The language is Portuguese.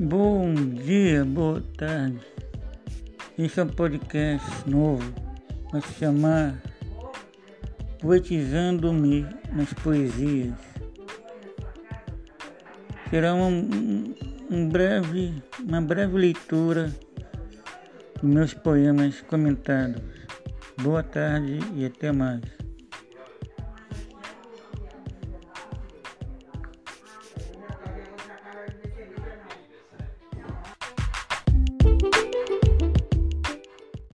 Bom dia, boa tarde. Esse é um podcast novo, vai se chamar Poetizando-me nas Poesias. Será um, um breve, uma breve leitura dos meus poemas comentados. Boa tarde e até mais.